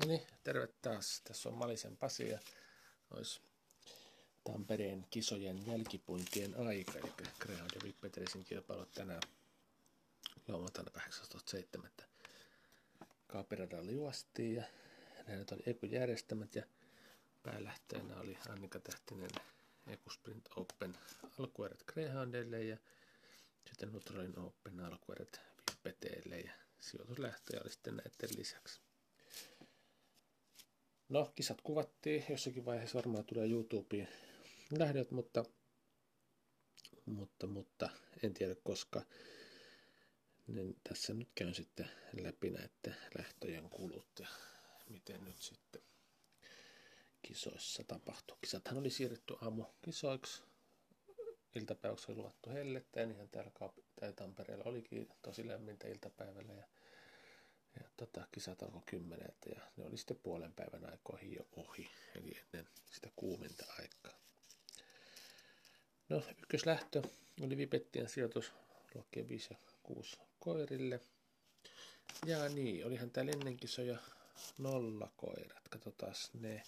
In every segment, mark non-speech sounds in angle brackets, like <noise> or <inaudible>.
No niin, terve taas. Tässä on Malisen Pasi ja olisi Tampereen kisojen jälkipuintien aika, eli Greyhound ja Vippeterisin kilpailut tänään lauantaina 18.7. Kaapiradalla juostiin ja näitä oli Eku järjestämät ja päälähteenä oli Annika Tähtinen Eku Sprint Open alkuerät Greyhoundille ja sitten Nutrolin Open alkuerät Vippeteille ja sijoituslähtöjä oli sitten näiden lisäksi. No, kisat kuvattiin, jossakin vaiheessa varmaan tulee YouTubeen lähdöt, mutta, mutta, mutta en tiedä koska. Niin tässä nyt käyn sitten läpi näiden lähtöjen kulut ja miten nyt sitten kisoissa tapahtui. Kisathan oli siirretty aamukisoiksi. Iltapäiväksi oli luvattu hellettä ja niinhän täällä Tampereella olikin tosi lämmintä iltapäivällä. Ja ja tota, kisat alkoi kymmeneltä ja ne oli sitten puolen päivän aikoihin jo ohi, eli ennen sitä kuuminta aikaa. No, ykköslähtö oli Vipettien sijoitus luokkien 5 ja 6 koirille. Ja niin, olihan täällä ennen kisoja nollakoirat. Katsotaan ne.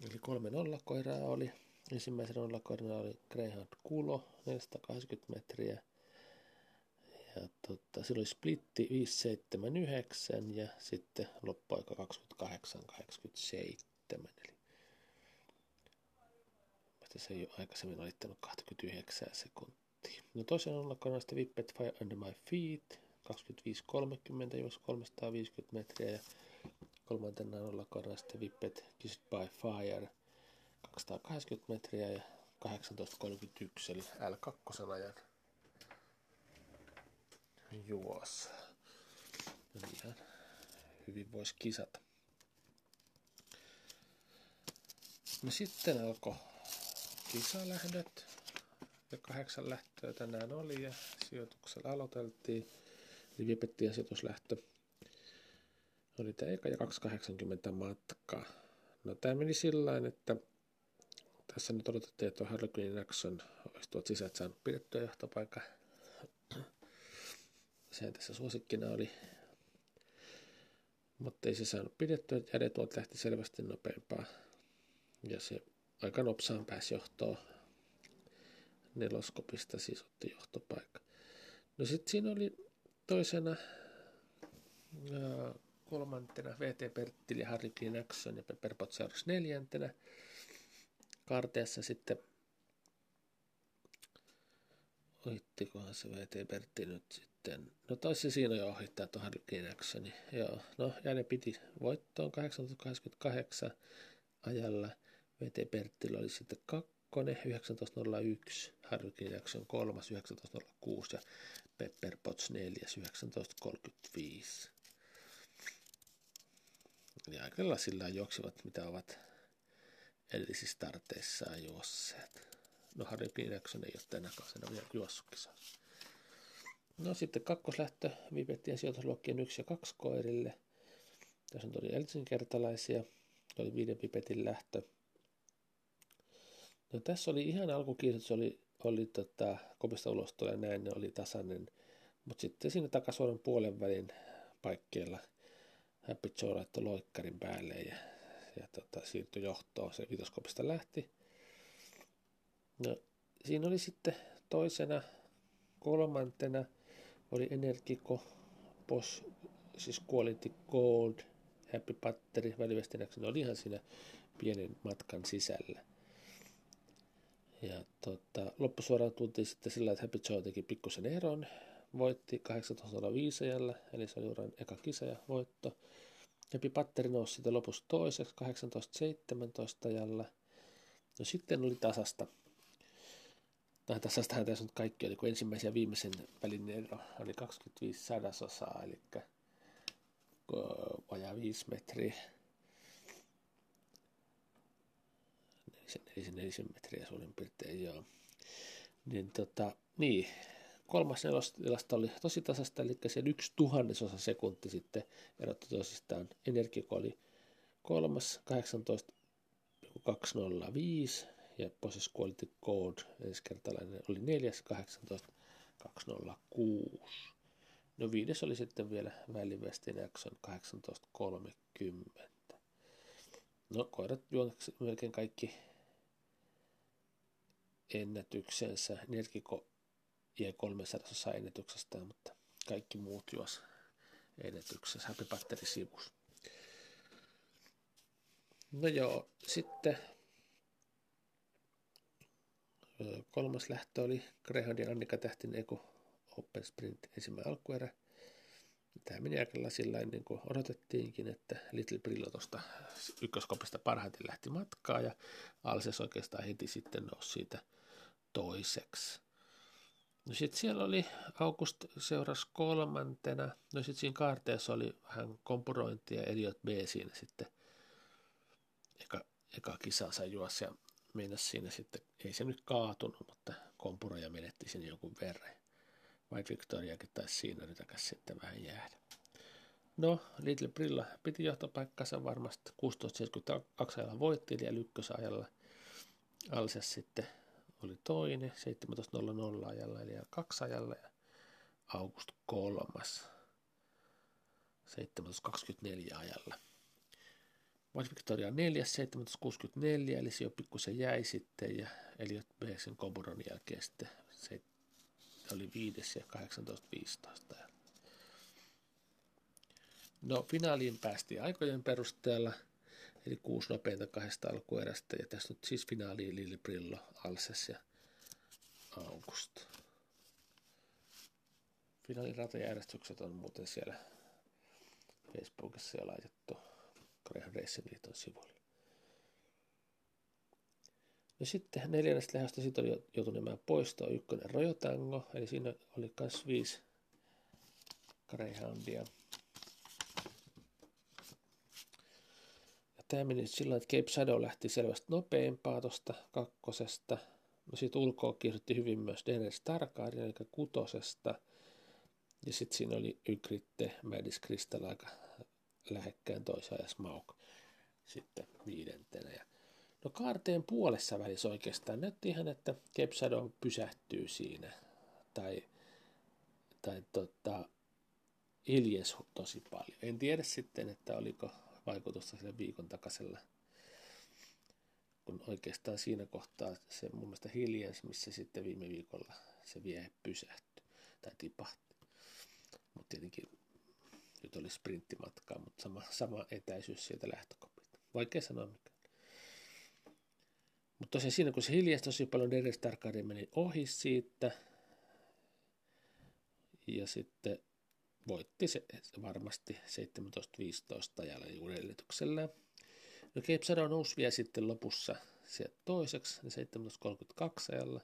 Eli kolme nollakoiraa oli. Ensimmäisenä nollakoirana oli Greyhound Kulo, 480 metriä tota, silloin oli splitti 579 ja sitten loppuaika 2887. Eli se ei ole aikaisemmin alittanut 29 sekuntia. No toisen on sitten Vippet Fire Under My Feet 2530 jos 350 metriä ja kolmantena on sitten Vippet Kissed by Fire 280 metriä ja 1831 eli L2 ajan juos. Eli ihan hyvin voisi kisata. No sitten alkoi kisalähdöt. Ja kahdeksan lähtöä tänään oli ja sijoituksella aloiteltiin. Eli Vipettien sijoituslähtö oli tämä eka ja 280 matka. No tämä meni sillä että tässä nyt odotettiin, että Harlequin Jackson olisi tuolta sisältä saanut pidettyä johtopaikan sehän tässä suosikkina oli. Mutta ei se saanut pidettyä, että tuolta lähti selvästi nopeampaa. Ja se aika nopsaan pääsi johtoon neloskopista, siis otti johtopaikka. No sitten siinä oli toisena kolmantena VT Perttili, Harry Klinakson ja Pepper Potsaurus neljäntenä. Karteassa sitten ohittikohan se VT Pertti nyt sitten. No taisi siinä jo ohittaa Harry Joo, no ja ne piti voittoon 1888 ajalla. VT Perttillä oli sitten kakkonen 1901, Harry Jackson kolmas 1906 ja Pepper Potts neljäs 1935. Eli aika sillä juoksivat, mitä ovat edellisissä starteissaan juosseet. No Harry Jackson ei ole tänä kausina vielä juossut. No sitten kakkoslähtö viipettien sijoitusluokkien 1 ja 2 koirille. Tässä on tuli elsinkertalaisia. Oli viiden pipetin lähtö. No tässä oli ihan alkukiitos, oli, oli tota, kopista ulos ja näin, ne oli tasainen. Mutta sitten siinä takasuoran puolen välin paikkeilla Happy Joe laittoi loikkarin päälle ja, ja tota, siirtyi johtoon. Se vitoskopista lähti. No, siinä oli sitten toisena, kolmantena oli Energico, Boss, siis Quality Gold, Happy Patteri, välivästinäkseni oli ihan siinä pienen matkan sisällä. Ja tota, loppusuoraan tultiin sitten sillä, että Happy Joe teki pikkusen eron, voitti 1805 ajalla, eli se oli uran eka kisa ja voitto. Happy Patteri nousi sitten lopussa toiseksi 1817 ajalla. No sitten oli tasasta tai tässä tässä nyt kaikki oli, kun ensimmäisen ja viimeisen välin ero oli 25 sadasosaa, eli vajaa 5 metriä. Nelisen, nelisen metriä suurin piirtein, joo. Niin, tota, niin, kolmas nelostilasta oli tosi tasasta, eli se yksi tuhannesosa sekunti sitten erotti toisistaan. Energiko oli kolmas, 18,205 ja Possess Quality Code ensikertalainen oli 4.18.206. No viides oli sitten vielä Välivestin Action 18.30. No koirat juoksi melkein kaikki ennätyksensä. Nerkiko jäi 300 ennätyksestä, mutta kaikki muut juos ennätyksessä. Happy Batteri sivus. No joo, sitten kolmas lähtö oli Greyhound ja Annika Tähtin Eku Open Sprint ensimmäinen alkuerä. Tämä meni aika sillä niin kuin odotettiinkin, että Little Brillo tuosta ykköskopista parhaiten lähti matkaa ja Alses oikeastaan heti sitten nousi siitä toiseksi. No sitten siellä oli August seurasi kolmantena. No sitten siinä kaarteessa oli vähän kompurointia, Eliot B siinä sitten eka, eka kisansa juosi ja mennä siinä sitten, ei se nyt kaatunut, mutta kompuroja menetti sinne jonkun verran. White Victoriakin taisi siinä rytäkäs sitten vähän jäädä. No, Little Brilla piti johtopaikkansa varmasti 16.72 ajalla voitti, eli ykkösajalla. Alses sitten oli toinen 17.00 ajalla, eli kaksi ajalla, ja August kolmas 17.24 ajalla. White Victoria 4, 764, eli se jo pikkusen jäi sitten, ja Eliot B. sen Koburon jälkeen sitten se oli 5 ja 18.15. No finaaliin päästiin aikojen perusteella, eli kuusi nopeinta kahdesta alkuerästä, ja tässä nyt siis finaaliin Lili Brillo, Alses ja August. Finaalin ratajärjestykset on muuten siellä Facebookissa jo laitettu Greyhound Racing Liiton sivuille. No sitten neljännestä lähdöstä sitten oli joutunut poistoa ykkönen Rojotango, eli siinä oli myös viisi Greyhoundia. Ja tämä meni sillä että Cape Shadow lähti selvästi nopeampaa tuosta kakkosesta. No sitten ulkoa kirjoitti hyvin myös Dennis Tarkardin, eli kutosesta. Ja sitten siinä oli Ykritte, Madis Crystal aika lähekkään toisaan ja Smaug sitten viidentenä. Ja no kaarteen puolessa välissä oikeastaan näytti ihan, että Cape Shadow pysähtyy siinä. Tai, tai tota, hiljes tosi paljon. En tiedä sitten, että oliko vaikutusta sille viikon takaisella, kun oikeastaan siinä kohtaa se mun mielestä hiljens, missä sitten viime viikolla se vie pysähtyi tai tipahti. Mutta tietenkin nyt oli sprinttimatkaa, mutta sama, sama etäisyys sieltä lähtökopilta. Vaikea sanoa mikä. Mutta tosiaan siinä, kun se hiljasti tosi paljon Dennis Tarkardin meni ohi siitä, ja sitten voitti se varmasti 17-15 ajalla uudelletuksella. No Cape Shadow nousi vielä sitten lopussa sieltä toiseksi, 17.32 ajalla.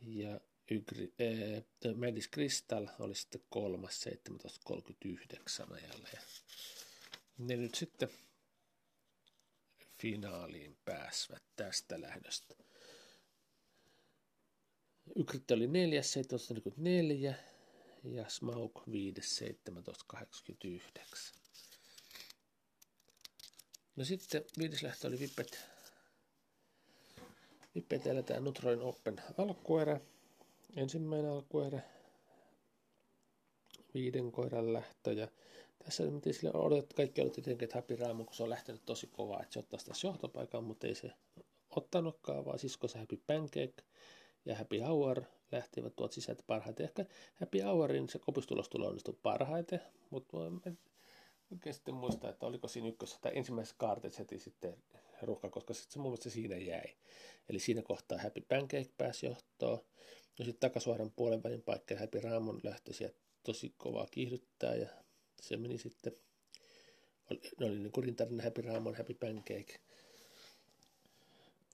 Ja Ygri, äh, Madis Crystal oli sitten kolmas 17.39 ajalla. Ja ne nyt sitten finaaliin pääsvät tästä lähdöstä. Ykritte oli 4, 17.44 ja Smaug 5, 17.89. No sitten viides lähtö oli Vippet. Vippet eletään Nutroin Open alkuerä ensimmäinen alkuerä, viiden koiran lähtö ja tässä nyt sille odotettu, kaikki oli tietenkin, että Happy Raamu, kun se on lähtenyt tosi kovaa, että se ottaisi tässä johtopaikan, mutta ei se ottanutkaan, vaan siskossa Happy Pancake ja Happy Hour lähtivät tuot sisältä parhaiten. Ehkä Happy Hourin se kopistulos tulee onnistua parhaiten, mutta en oikein sitten muista, että oliko siinä ykkössä tai ensimmäisessä kaartissa heti sitten ruuhka, koska sitten se mun mielestä siinä jäi. Eli siinä kohtaa Happy Pancake pääsi johtoon. No sitten takasuoran puolen välin paikka ja Happy Raamon lähtö sieltä tosi kovaa kiihdyttää ja se meni sitten, ne oli niin kurintarinen Happy Raamon, Happy Pancake.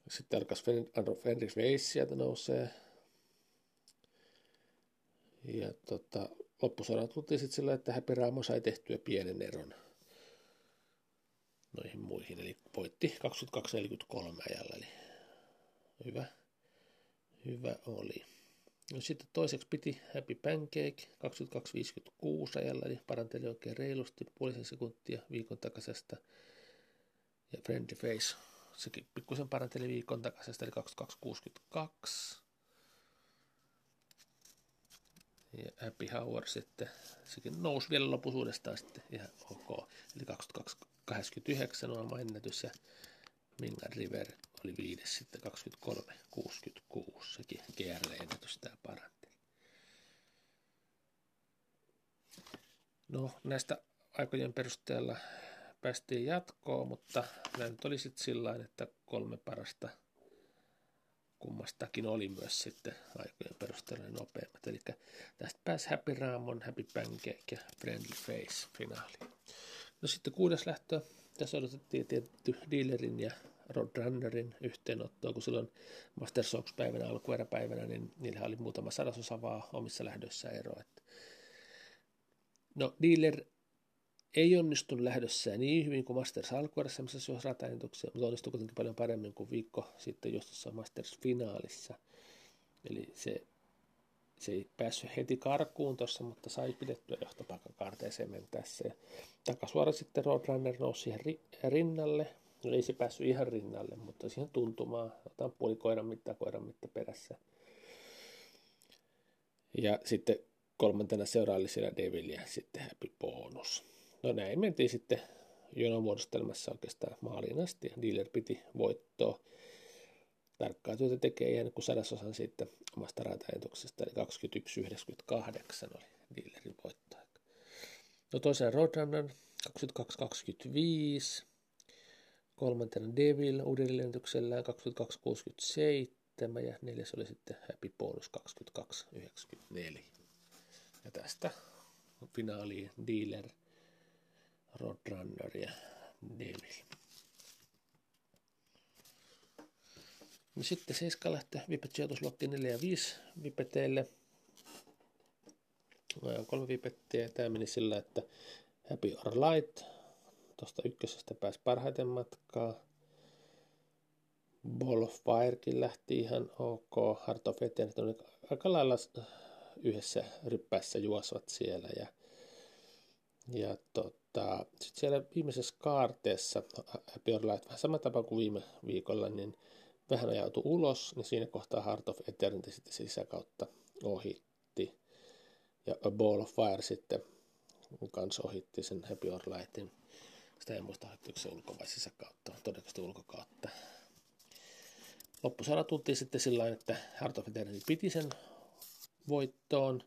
Sitten alkas Fenris Race sieltä nousee. Ja tota, loppusodan tultiin sitten sillä, että Happy Raamo sai tehtyä pienen eron noihin muihin. Eli voitti 22.43 ajalla, eli hyvä, hyvä oli. No sitten toiseksi piti Happy Pancake 22.56 ajalla, eli paranteli oikein reilusti puolisen sekuntia viikon takaisesta. Ja Friendly Face, sekin pikkusen paranteli viikon takaisesta, eli 22.62. Ja Happy Hour sitten, sekin nousi vielä lopusuudestaan sitten ihan ok. Eli 2289 on ennätys ja Mingan River oli viides sitten 2366. Sekin GRL-ennätys tämä. No näistä aikojen perusteella päästiin jatkoon, mutta nämä nyt oli sitten sillä että kolme parasta kummastakin oli myös sitten aikojen perusteella nopeammat. Eli tästä pääsi Happy Ramon, Happy Pancake ja Friendly Face finaaliin. No sitten kuudes lähtö. Tässä odotettiin tietty dealerin ja Roadrunnerin yhteenottoa, kun silloin Master Sox-päivänä, alkueräpäivänä, niin niillä oli muutama sadasosa vaan omissa lähdöissä eroa. No, dealer ei onnistunut lähdössään niin hyvin kuin Masters alkuerässä, missä se olisi rataentuksia, mutta onnistui kuitenkin paljon paremmin kuin viikko sitten just tuossa Masters-finaalissa. Eli se, se ei päässyt heti karkuun tuossa, mutta sai pidettyä johtopaikan kaarteeseen. Ja takasuora sitten Roadrunner nousi siihen rinnalle. No ei se päässyt ihan rinnalle, mutta siihen tuntumaan. Otan puoli koiran mitta, koiran mitta perässä. Ja sitten kolmantena seuraali siellä Devil ja sitten Happy Bonus. No näin mentiin sitten jonomuodostelmassa oikeastaan maaliin asti. Dealer piti voittoa. Tarkkaa työtä tekee ihan kuin sadasosan siitä omasta rataetuksesta, eli 21.98 oli dealerin voitto. No toisena Roadrunner 22.25, kolmantena Devil uudelleen 22.67 ja neljäs oli sitten Happy Bonus 22.94. Ja tästä finaaliin Dealer Roadrunner ja Devil. No sitten seiska lähtee vipet sijoituslokki 4 ja 5 vipeteille. Kolme vipettiä. Tämä meni sillä, että Happy or Light tuosta ykkösestä pääsi parhaiten matkaa. Ball of Firekin lähti ihan ok. Heart of Etienne oli aika lailla yhdessä ryppäissä juosvat siellä. Ja, ja tota, sitten siellä viimeisessä kaarteessa Happy or Light, vähän sama tapa kuin viime viikolla, niin vähän ajautui ulos, niin siinä kohtaa Heart of Eternity sitten sisäkautta ohitti. Ja A Ball of Fire sitten kanssa ohitti sen Happy or Lightin. Sitä ei muista, ohittiko se ulko- vai sisäkautta, todennäköisesti ulkokautta. Loppusara tultiin sitten sillä että Heart of Eternity piti sen voittoon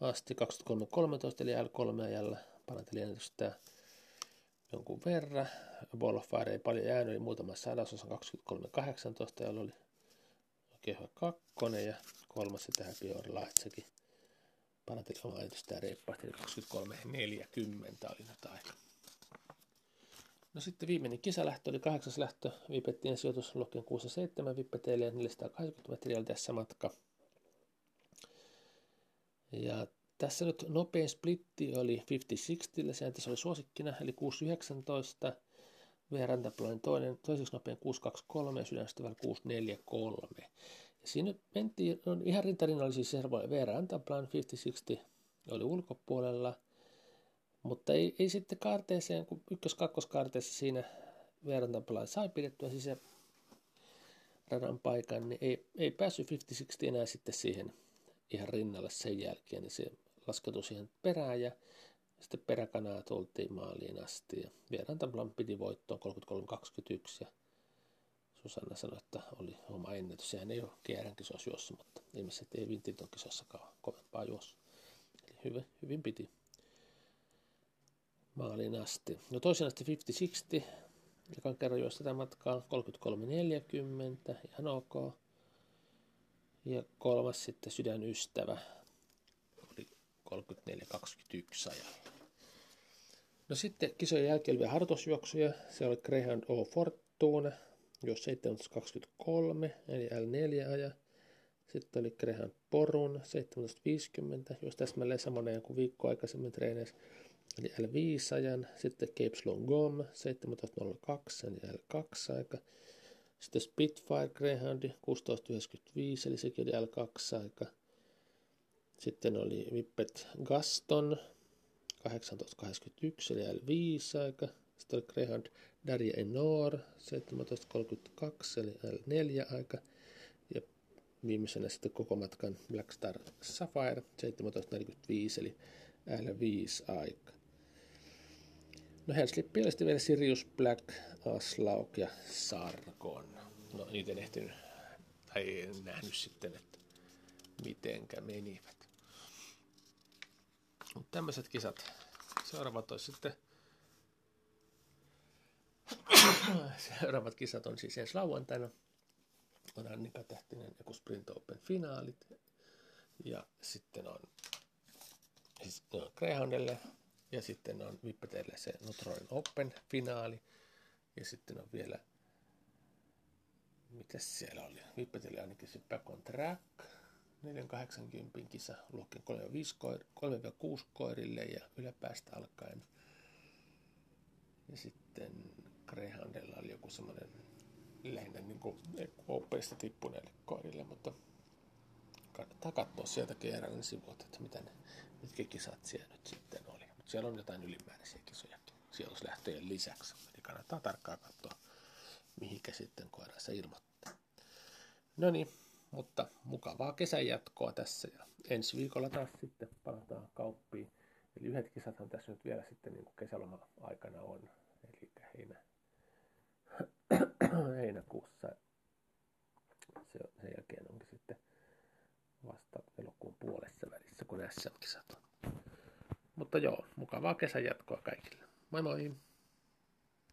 asti 23.13 eli L3 ajalla paranteli ennätystä jonkun verran. Ball of Fire ei paljon jäänyt, eli muutama sadasosa 23.18, jolla oli oikein hyvä kakkonen ja kolmas sitten Happy Or Light, sekin paranteli omaa ennätystä ja reippahti, 23.40 oli nyt aika. No sitten viimeinen kisalähtö oli kahdeksas lähtö, vipettiin sijoitus Lokkien 6 ja 7 vippeteille ja 480 metriä tässä matka. Ja tässä nyt nopein splitti oli 50-60, se tässä oli suosikkina, eli 619. V-Rantaplan toinen, toiseksi nopein 623 ja sydänstyvällä 643. Ja siinä mentiin, no ihan rintarinnan oli siis V-Rantaplan 50-60 oli ulkopuolella, mutta ei, ei sitten kaarteeseen, kun ykkös-kakkoskaarteessa siinä V-Rantaplan sai pidettyä se radan paikan, niin ei, ei päässyt 50-60 enää sitten siihen ihan rinnalle sen jälkeen, niin se laskeutui siihen perään ja sitten peräkanaa tultiin maaliin asti ja Vieran Tamplan piti voittoon 33-21 ja Susanna sanoi, että oli oma ennätys. Sehän ei ole kierän kisossa juossa, mutta ilmeisesti ei Vintilton kisossakaan kovempaa juossa. Eli hyvin, hyvin piti maaliin asti. No toisen asti 50-60, joka kerran juossa tätä matkaa 33-40, ihan ok. Ja kolmas sitten sydänystävä 34-21 ajalla. No sitten kisojen jälkeen oli harjoitusjuoksuja. Se oli Greyhound O Fortuna, jos 17.23, eli L4 aja. Sitten oli Greyhound Porun 17.50, jos täsmälleen samanlainen kuin viikko aikaisemmin treeneissä, eli L5 ajan. Sitten Cape Gom 17.02, eli L2 aika. Sitten Spitfire Greyhound 16.95, eli sekin oli L2 aika. Sitten oli Vippet Gaston 1881 eli L5 aika. Sitten oli Greyhound Darja Enor 1732 eli L4 aika. Ja viimeisenä sitten koko matkan Blackstar Sapphire 17.45 eli L5 aika. No Helslippi oli sitten vielä Sirius Black, Aslauk ja Sargon. No niitä en ehtinyt, tai en nähnyt sitten, että mitenkä menivät. Mutta tämmöiset kisat. Seuraavat olisi sitten <coughs> Seuraavat kisat on siis ensi lauantaina. On Annika Tähtinen ja Sprint Open finaalit. Ja sitten on siis no, Greyhoundelle sitten on Vippetelle se Notroin Open finaali. Ja sitten on vielä, mitä siellä oli? Vippetelle ainakin se Back on Track. 480 kisa luokkien 3-6 koirille ja yläpäästä alkaen. Ja sitten Greyhoundilla oli joku semmoinen lähinnä niin kuin oppeista tippuneille koirille, mutta kannattaa katsoa sieltä kerran sivut, että mitä ne, mitkä kisat siellä nyt sitten oli. Mutta siellä on jotain ylimääräisiä kisojakin sijoituslähtöjen lisäksi, eli kannattaa tarkkaan katsoa, mihinkä sitten koirassa ilmoittaa. No niin, mutta mukavaa kesän jatkoa tässä ja ensi viikolla taas sitten palataan kauppiin. Eli yhdet kisathan tässä nyt vielä sitten niin kuin kesäloma aikana on, eli heinä, <coughs> heinäkuussa. Se, sen jälkeen onkin sitten vasta elokuun puolessa välissä, kun SM-kisat on. Mutta joo, mukavaa kesän jatkoa kaikille. Moi moi!